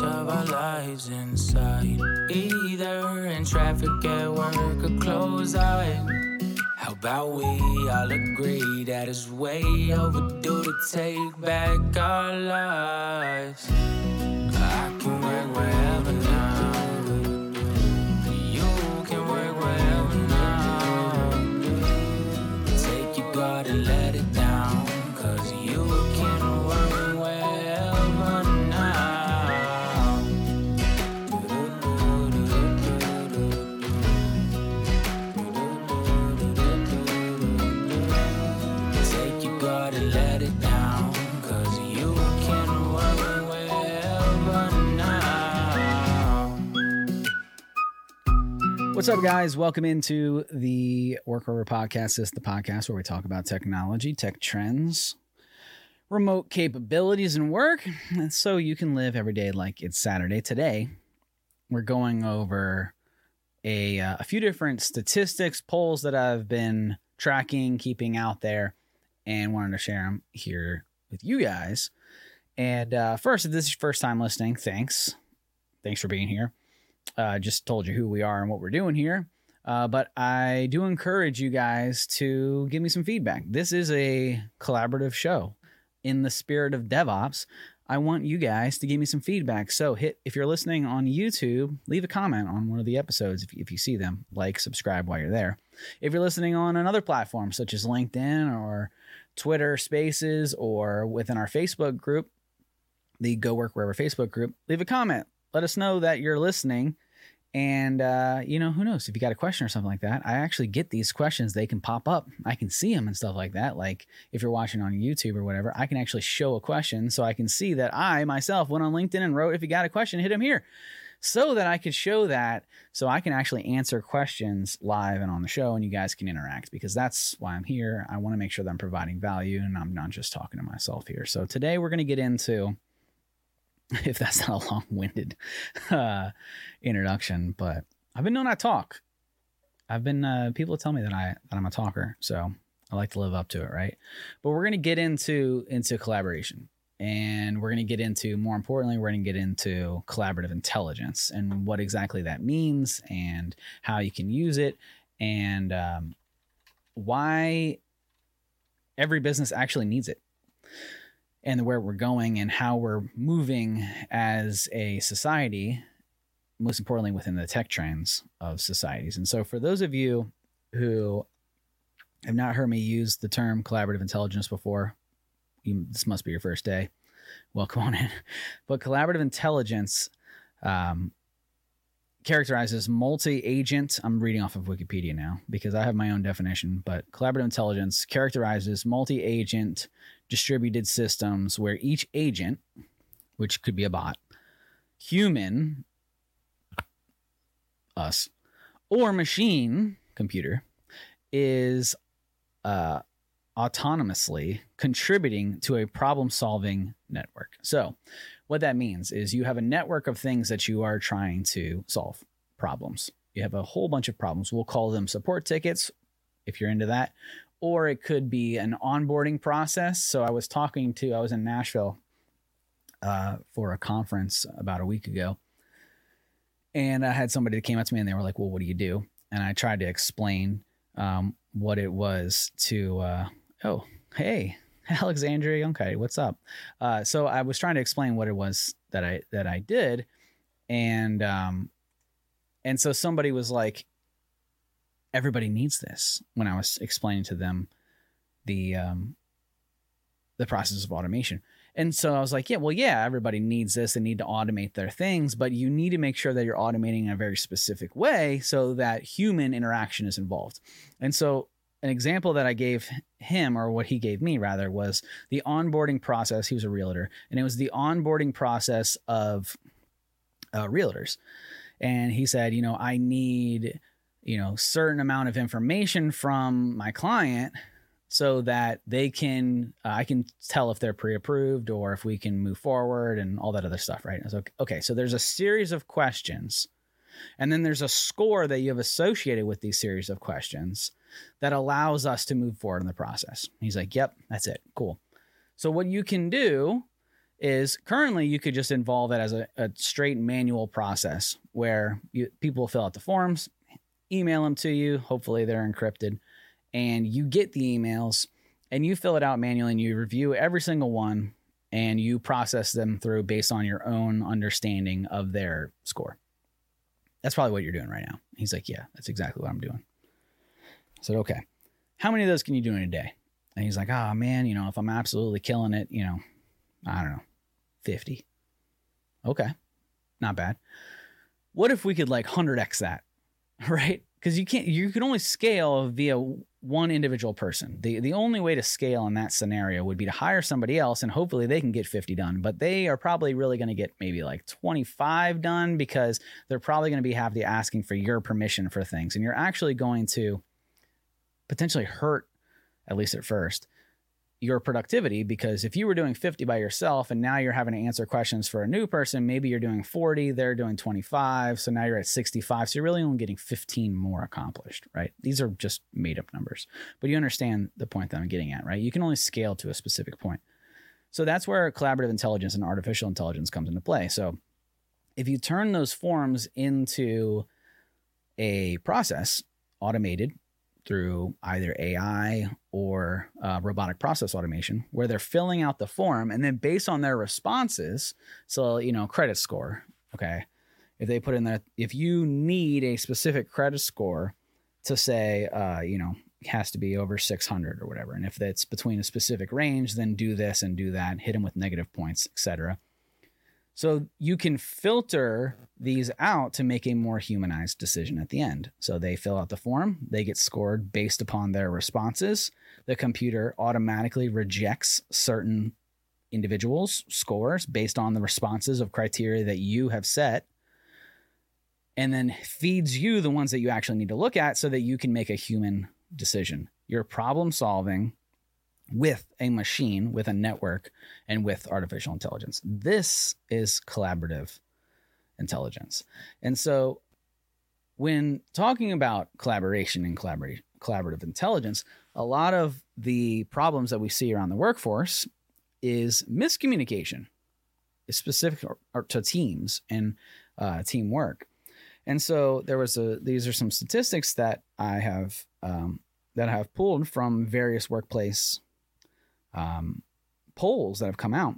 of our lives inside. Either in traffic at work or close out. How about we all agree that it's way overdue to take back our lives? What's up, guys? Welcome into the Work Wherever Podcast. This is the podcast where we talk about technology, tech trends, remote capabilities, and work. And so you can live every day like it's Saturday. Today, we're going over a, uh, a few different statistics, polls that I've been tracking, keeping out there, and wanted to share them here with you guys. And uh, first, if this is your first time listening, thanks. Thanks for being here uh, just told you who we are and what we're doing here. Uh, but I do encourage you guys to give me some feedback. This is a collaborative show. In the spirit of DevOps, I want you guys to give me some feedback. So hit if you're listening on YouTube, leave a comment on one of the episodes if, if you see them. Like, subscribe while you're there. If you're listening on another platform such as LinkedIn or Twitter Spaces or within our Facebook group, the Go Work Wherever Facebook group, leave a comment. Let us know that you're listening. And, uh, you know, who knows? If you got a question or something like that, I actually get these questions. They can pop up. I can see them and stuff like that. Like if you're watching on YouTube or whatever, I can actually show a question so I can see that I myself went on LinkedIn and wrote, if you got a question, hit him here so that I could show that so I can actually answer questions live and on the show and you guys can interact because that's why I'm here. I want to make sure that I'm providing value and I'm not just talking to myself here. So today we're going to get into if that's not a long-winded uh, introduction, but I've been known I talk. I've been uh, people tell me that I that I'm a talker, so I like to live up to it, right? But we're gonna get into into collaboration, and we're gonna get into more importantly, we're gonna get into collaborative intelligence and what exactly that means, and how you can use it, and um, why every business actually needs it and where we're going and how we're moving as a society, most importantly within the tech trends of societies. And so, for those of you who have not heard me use the term collaborative intelligence before, you, this must be your first day. Welcome on in. But collaborative intelligence um, characterizes multi agent. I'm reading off of Wikipedia now because I have my own definition, but collaborative intelligence characterizes multi agent distributed systems where each agent, which could be a bot, human, us, or machine, computer, is uh, autonomously contributing to a problem solving network. So, what that means is you have a network of things that you are trying to solve problems. You have a whole bunch of problems. We'll call them support tickets if you're into that, or it could be an onboarding process. So I was talking to, I was in Nashville uh, for a conference about a week ago, and I had somebody that came up to me and they were like, "Well, what do you do?" And I tried to explain um, what it was to. Uh, oh, hey, Alexandria Youngkite, what's up? Uh, so I was trying to explain what it was that I that I did, and um, and so somebody was like, everybody needs this. When I was explaining to them the um, the process of automation, and so I was like, yeah, well, yeah, everybody needs this. They need to automate their things, but you need to make sure that you're automating in a very specific way so that human interaction is involved. And so an example that I gave him, or what he gave me rather, was the onboarding process. He was a realtor, and it was the onboarding process of uh, realtors. And he said, you know, I need, you know, certain amount of information from my client so that they can, uh, I can tell if they're pre-approved or if we can move forward and all that other stuff, right? I was like, okay, so there's a series of questions, and then there's a score that you have associated with these series of questions that allows us to move forward in the process. He's like, yep, that's it. Cool. So what you can do is currently you could just involve it as a, a straight manual process where you, people fill out the forms, email them to you. Hopefully they're encrypted, and you get the emails and you fill it out manually and you review every single one and you process them through based on your own understanding of their score. That's probably what you're doing right now. He's like, Yeah, that's exactly what I'm doing. I said, Okay. How many of those can you do in a day? And he's like, Oh man, you know, if I'm absolutely killing it, you know, I don't know, 50. Okay. Not bad. What if we could like 100x that? Right? Because you can't, you can only scale via one individual person. The the only way to scale in that scenario would be to hire somebody else and hopefully they can get 50 done, but they are probably really going to get maybe like 25 done because they're probably going to be have the asking for your permission for things and you're actually going to potentially hurt at least at first your productivity because if you were doing 50 by yourself and now you're having to answer questions for a new person, maybe you're doing 40, they're doing 25, so now you're at 65. So you're really only getting 15 more accomplished, right? These are just made up numbers. But you understand the point that I'm getting at, right? You can only scale to a specific point. So that's where collaborative intelligence and artificial intelligence comes into play. So if you turn those forms into a process, automated, through either AI or uh, robotic process automation, where they're filling out the form and then based on their responses, so, you know, credit score, okay, if they put in that, if you need a specific credit score to say, uh, you know, has to be over 600 or whatever, and if it's between a specific range, then do this and do that, hit them with negative points, etc. So you can filter these out to make a more humanized decision at the end. So they fill out the form, they get scored based upon their responses. The computer automatically rejects certain individuals' scores based on the responses of criteria that you have set and then feeds you the ones that you actually need to look at so that you can make a human decision. You're problem solving with a machine, with a network, and with artificial intelligence. This is collaborative intelligence. And so when talking about collaboration and collaborative intelligence, a lot of the problems that we see around the workforce is miscommunication, is specific to teams and uh, teamwork. And so there was a these are some statistics that I have um, that I have pulled from various workplace um, polls that have come out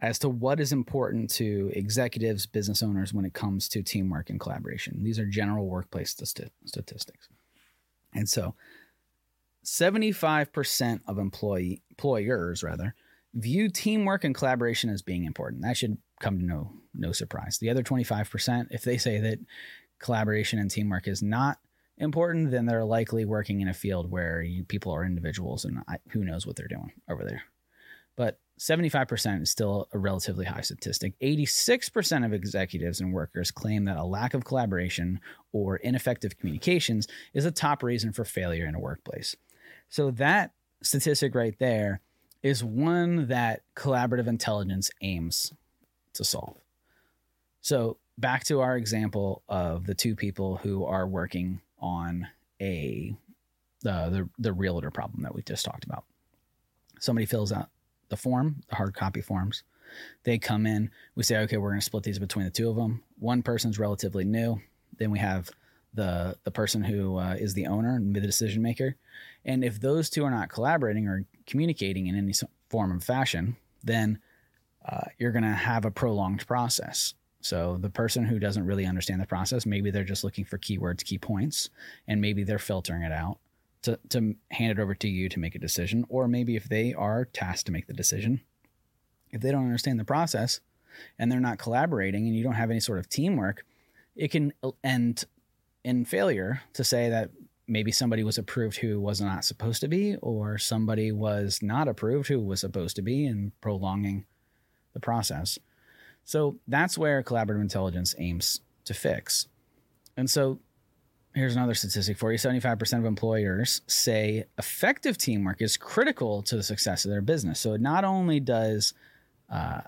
as to what is important to executives, business owners when it comes to teamwork and collaboration. These are general workplace statistics. And so 75% of employee employers rather view teamwork and collaboration as being important. That should come to no no surprise. The other 25%, if they say that collaboration and teamwork is not important, then they're likely working in a field where you, people are individuals and I, who knows what they're doing over there. But 75% is still a relatively high statistic. 86% of executives and workers claim that a lack of collaboration or ineffective communications is a top reason for failure in a workplace. So, that statistic right there is one that collaborative intelligence aims to solve. So, back to our example of the two people who are working on a uh, the the realtor problem that we just talked about. Somebody fills out the form, the hard copy forms. They come in. We say, okay, we're going to split these between the two of them. One person's relatively new. Then we have the the person who uh, is the owner and the decision maker. And if those two are not collaborating or communicating in any form of fashion, then uh, you're going to have a prolonged process. So the person who doesn't really understand the process, maybe they're just looking for keywords, key points, and maybe they're filtering it out to, to hand it over to you to make a decision. Or maybe if they are tasked to make the decision, if they don't understand the process and they're not collaborating and you don't have any sort of teamwork, it can end in failure to say that maybe somebody was approved who was not supposed to be, or somebody was not approved who was supposed to be, and prolonging the process. So that's where collaborative intelligence aims to fix. And so here's another statistic for you 75% of employers say effective teamwork is critical to the success of their business. So not only does uh,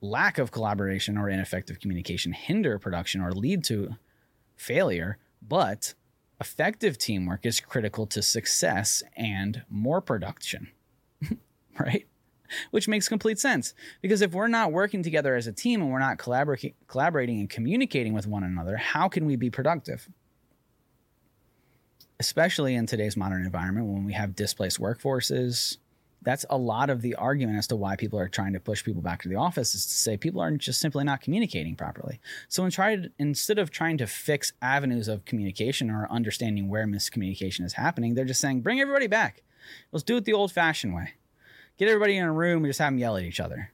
lack of collaboration or ineffective communication hinder production or lead to failure, but effective teamwork is critical to success and more production, right? Which makes complete sense because if we're not working together as a team and we're not collabor- collaborating and communicating with one another, how can we be productive? Especially in today's modern environment when we have displaced workforces, that's a lot of the argument as to why people are trying to push people back to the office is to say people are just simply not communicating properly. So in try, instead of trying to fix avenues of communication or understanding where miscommunication is happening, they're just saying bring everybody back. Let's do it the old-fashioned way. Get everybody in a room and just have them yell at each other.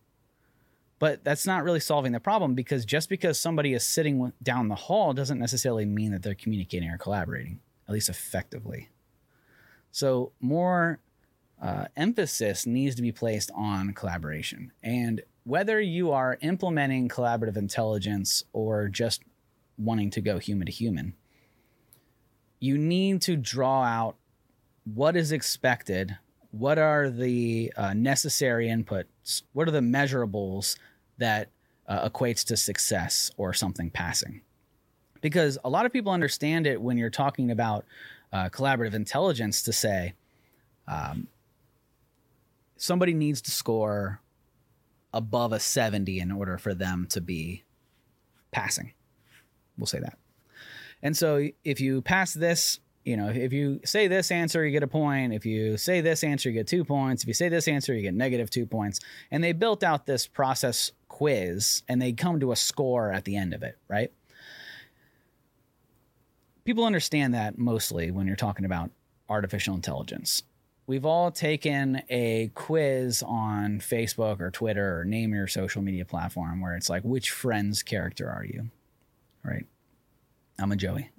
But that's not really solving the problem because just because somebody is sitting down the hall doesn't necessarily mean that they're communicating or collaborating, at least effectively. So more uh, emphasis needs to be placed on collaboration. And whether you are implementing collaborative intelligence or just wanting to go human to human, you need to draw out what is expected, what are the uh, necessary inputs, what are the measurables that uh, equates to success or something passing. Because a lot of people understand it when you're talking about uh, collaborative intelligence to say, um, somebody needs to score above a 70 in order for them to be passing. We'll say that. And so if you pass this, you know, if you say this answer, you get a point. If you say this answer, you get two points. If you say this answer, you get negative two points. And they built out this process quiz and they come to a score at the end of it, right? People understand that mostly when you're talking about artificial intelligence we've all taken a quiz on Facebook or Twitter or name your social media platform where it's like, which friend's character are you? Right? I'm a Joey.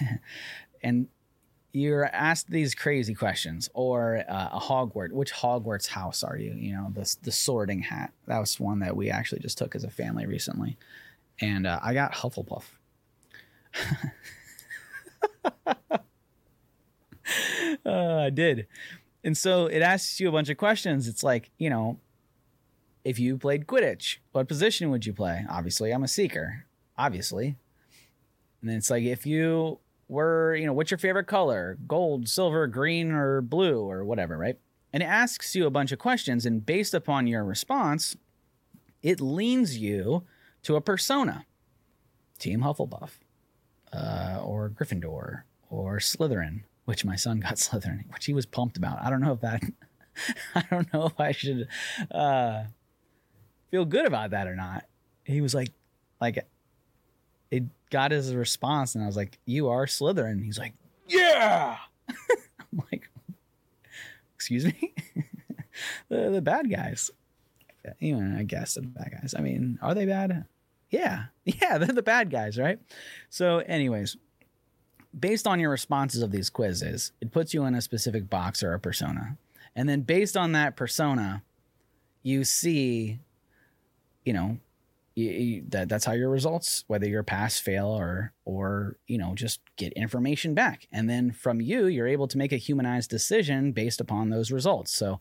and you're asked these crazy questions or uh, a Hogwarts, which Hogwarts house are you? You know, the, the sorting hat. That was one that we actually just took as a family recently. And uh, I got Hufflepuff. uh, I did. And so it asks you a bunch of questions. It's like, you know, if you played Quidditch, what position would you play? Obviously, I'm a seeker. Obviously. And then it's like, if you were, you know, what's your favorite color? Gold, silver, green, or blue, or whatever, right? And it asks you a bunch of questions. And based upon your response, it leans you to a persona Team Hufflepuff, uh, or Gryffindor, or Slytherin, which my son got Slytherin, which he was pumped about. I don't know if that, I don't know if I should uh, feel good about that or not. He was like, like, it got his response, and I was like, "You are Slytherin." He's like, "Yeah." I'm like, "Excuse me." the the bad guys, even I guess the bad guys. I mean, are they bad? Yeah, yeah, they're the bad guys, right? So, anyways, based on your responses of these quizzes, it puts you in a specific box or a persona. And then based on that persona, you see, you know, you, you, that that's how your results, whether you're pass, fail, or or you know, just get information back. And then from you, you're able to make a humanized decision based upon those results. So,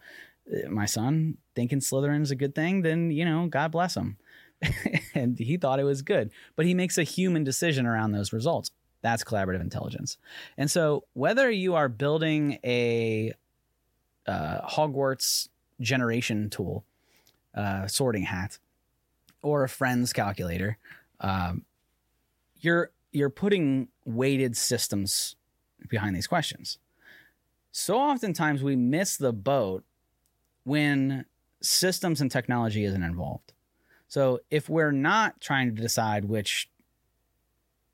uh, my son thinking Slytherin's a good thing, then you know, God bless him. and he thought it was good, but he makes a human decision around those results. That's collaborative intelligence. And so, whether you are building a uh, Hogwarts generation tool, uh, sorting hat, or a friends calculator, um, you're you're putting weighted systems behind these questions. So oftentimes we miss the boat when systems and technology isn't involved. So if we're not trying to decide which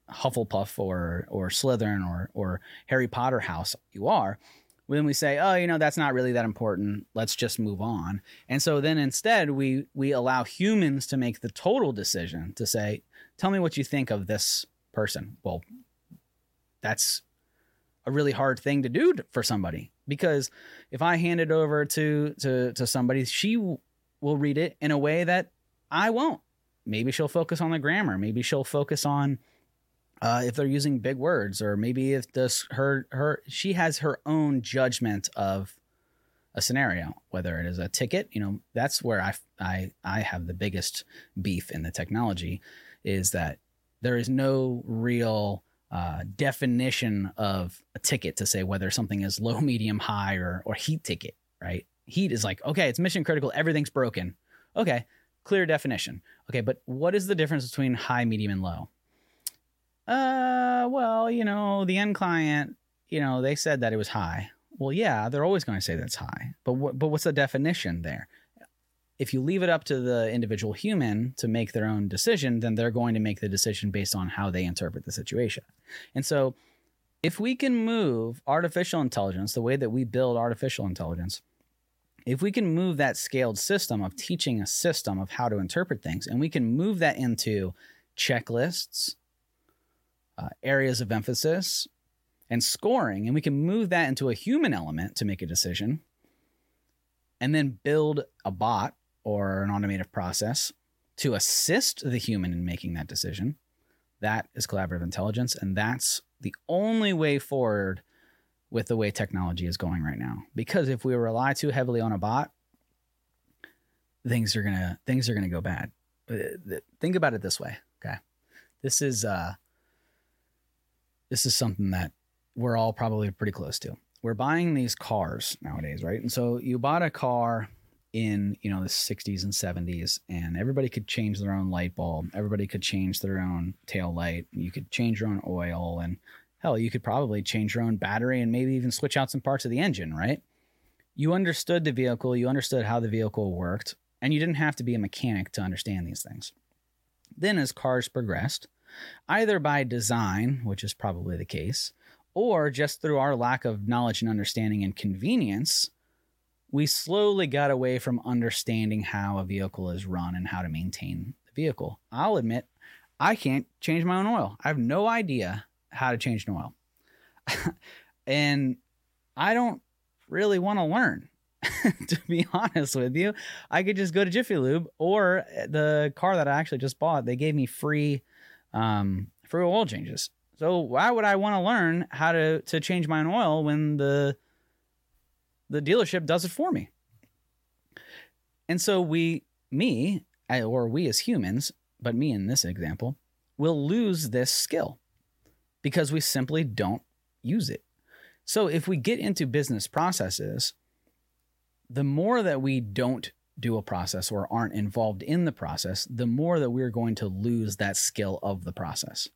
Hufflepuff or or Slytherin or or Harry Potter house you are, then we say, oh, you know, that's not really that important. Let's just move on. And so then instead we we allow humans to make the total decision to say, tell me what you think of this person. Well, that's a really hard thing to do for somebody because if I hand it over to to to somebody, she will read it in a way that I won't. Maybe she'll focus on the grammar. Maybe she'll focus on uh, if they're using big words, or maybe if this her her she has her own judgment of a scenario, whether it is a ticket. You know, that's where I I I have the biggest beef in the technology, is that there is no real uh, definition of a ticket to say whether something is low, medium, high, or or heat ticket. Right? heat is like, okay, it's mission critical, everything's broken. Okay, clear definition. Okay, but what is the difference between high, medium, and low? Uh, well, you know, the end client, you know, they said that it was high. Well, yeah, they're always going to say that's high. But what, but what's the definition there? If you leave it up to the individual human to make their own decision, then they're going to make the decision based on how they interpret the situation. And so, if we can move artificial intelligence the way that we build artificial intelligence, if we can move that scaled system of teaching a system of how to interpret things, and we can move that into checklists, uh, areas of emphasis, and scoring, and we can move that into a human element to make a decision, and then build a bot or an automated process to assist the human in making that decision. That is collaborative intelligence, and that's the only way forward with the way technology is going right now. Because if we rely too heavily on a bot, things are gonna things are gonna go bad. Uh, think about it this way, okay? This is uh, this is something that we're all probably pretty close to. We're buying these cars nowadays, right? And so you bought a car in you know the 60s and 70s and everybody could change their own light bulb everybody could change their own tail light you could change your own oil and hell you could probably change your own battery and maybe even switch out some parts of the engine right you understood the vehicle you understood how the vehicle worked and you didn't have to be a mechanic to understand these things then as cars progressed either by design which is probably the case or just through our lack of knowledge and understanding and convenience we slowly got away from understanding how a vehicle is run and how to maintain the vehicle. I'll admit, I can't change my own oil. I have no idea how to change an oil. and I don't really want to learn, to be honest with you. I could just go to Jiffy Lube or the car that I actually just bought, they gave me free um, free oil changes. So why would I want to learn how to to change my own oil when the the dealership does it for me. And so we, me, or we as humans, but me in this example, will lose this skill because we simply don't use it. So if we get into business processes, the more that we don't do a process or aren't involved in the process, the more that we're going to lose that skill of the process.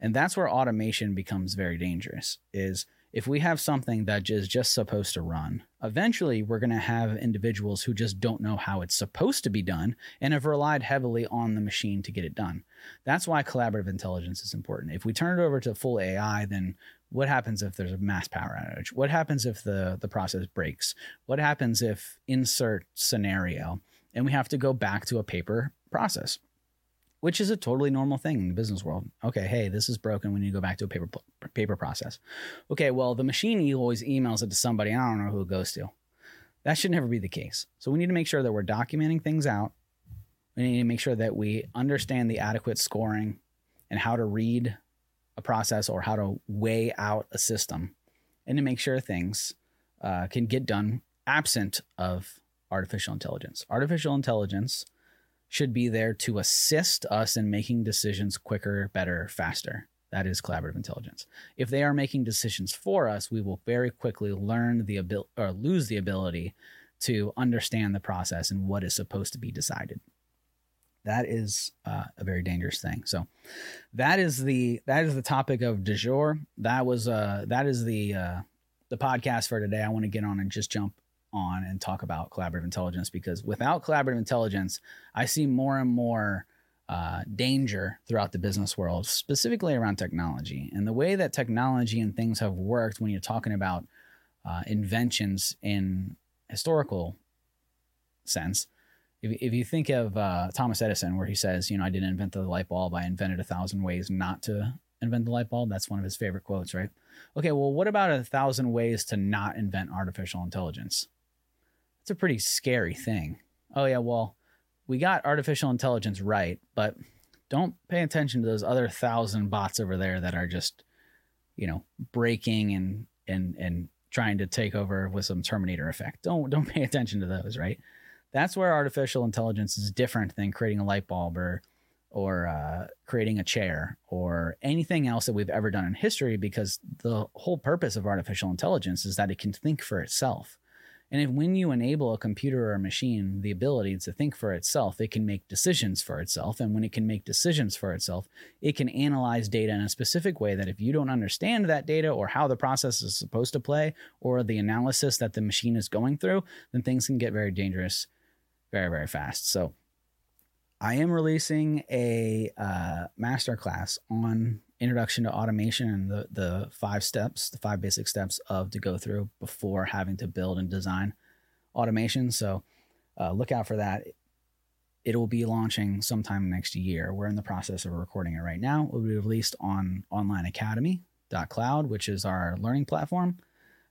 And that's where automation becomes very dangerous is if we have something that is just supposed to run, eventually we're going to have individuals who just don't know how it's supposed to be done and have relied heavily on the machine to get it done. That's why collaborative intelligence is important. If we turn it over to full AI, then what happens if there's a mass power outage? What happens if the, the process breaks? What happens if insert scenario and we have to go back to a paper process? which is a totally normal thing in the business world. Okay, hey, this is broken. We need to go back to a paper paper process. Okay, well, the machine always emails it to somebody. I don't know who it goes to. That should never be the case. So we need to make sure that we're documenting things out. We need to make sure that we understand the adequate scoring and how to read a process or how to weigh out a system, and to make sure things uh, can get done absent of artificial intelligence. Artificial intelligence should be there to assist us in making decisions quicker, better, faster. That is collaborative intelligence. If they are making decisions for us, we will very quickly learn the ability or lose the ability to understand the process and what is supposed to be decided. That is uh, a very dangerous thing. So, that is the that is the topic of du jour. That was uh that is the uh, the podcast for today. I want to get on and just jump on and talk about collaborative intelligence because without collaborative intelligence, I see more and more uh, danger throughout the business world, specifically around technology and the way that technology and things have worked when you're talking about uh, inventions in historical sense. If, if you think of uh, Thomas Edison, where he says, you know, I didn't invent the light bulb, I invented a thousand ways not to invent the light bulb. That's one of his favorite quotes, right? Okay, well, what about a thousand ways to not invent artificial intelligence? it's a pretty scary thing. Oh, yeah, well, we got artificial intelligence right, but don't pay attention to those other thousand bots over there that are just, you know, breaking and and and trying to take over with some Terminator effect. Don't don't pay attention to those, right? That's where artificial intelligence is different than creating a light bulb or or uh, creating a chair or anything else that we've ever done in history because the whole purpose of artificial intelligence is that it can think for itself And if, when you enable a computer or a machine the ability to think for itself, it can make decisions for itself. And when it can make decisions for itself, it can analyze data in a specific way that if you don't understand that data or how the process is supposed to play or the analysis that the machine is going through, then things can get very dangerous very, very fast. So I am releasing a uh, masterclass on introduction to automation and the, the five steps, the five basic steps of to go through before having to build and design automation. So uh, look out for that. It will be launching sometime next year. We're in the process of recording it right now. It will be released on onlineacademy.cloud, which is our learning platform.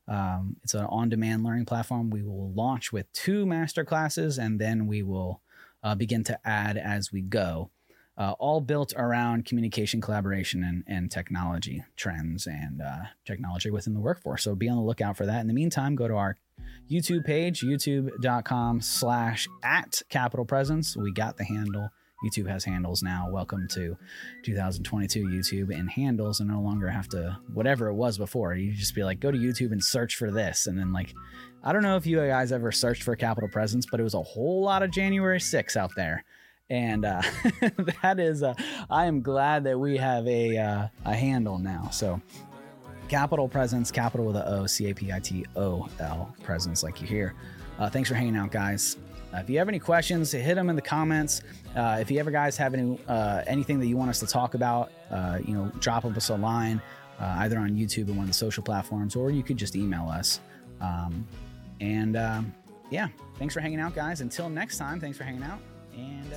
Um, it's an on demand learning platform. We will launch with two master classes and then we will uh, begin to add as we go uh, all built around communication, collaboration, and, and technology trends and uh, technology within the workforce. So be on the lookout for that. In the meantime, go to our YouTube page, youtube.com slash at capitol presence. We got the handle. YouTube has handles now. Welcome to 2022 YouTube and handles, and no longer have to whatever it was before. You just be like, go to YouTube and search for this, and then like, I don't know if you guys ever searched for Capitol Presence, but it was a whole lot of January 6 out there and uh, that is uh, i am glad that we have a, uh, a handle now so capitol presence capital with a o c-a-p-i-t-o-l presence like you hear uh, thanks for hanging out guys uh, if you have any questions hit them in the comments. Uh, if you ever guys have any anything that you want us to talk about you know drop us a line either on youtube or one of the social platforms or you could just email us. Um, and um, yeah thanks for hanging out guys. Until next time thanks for hanging out and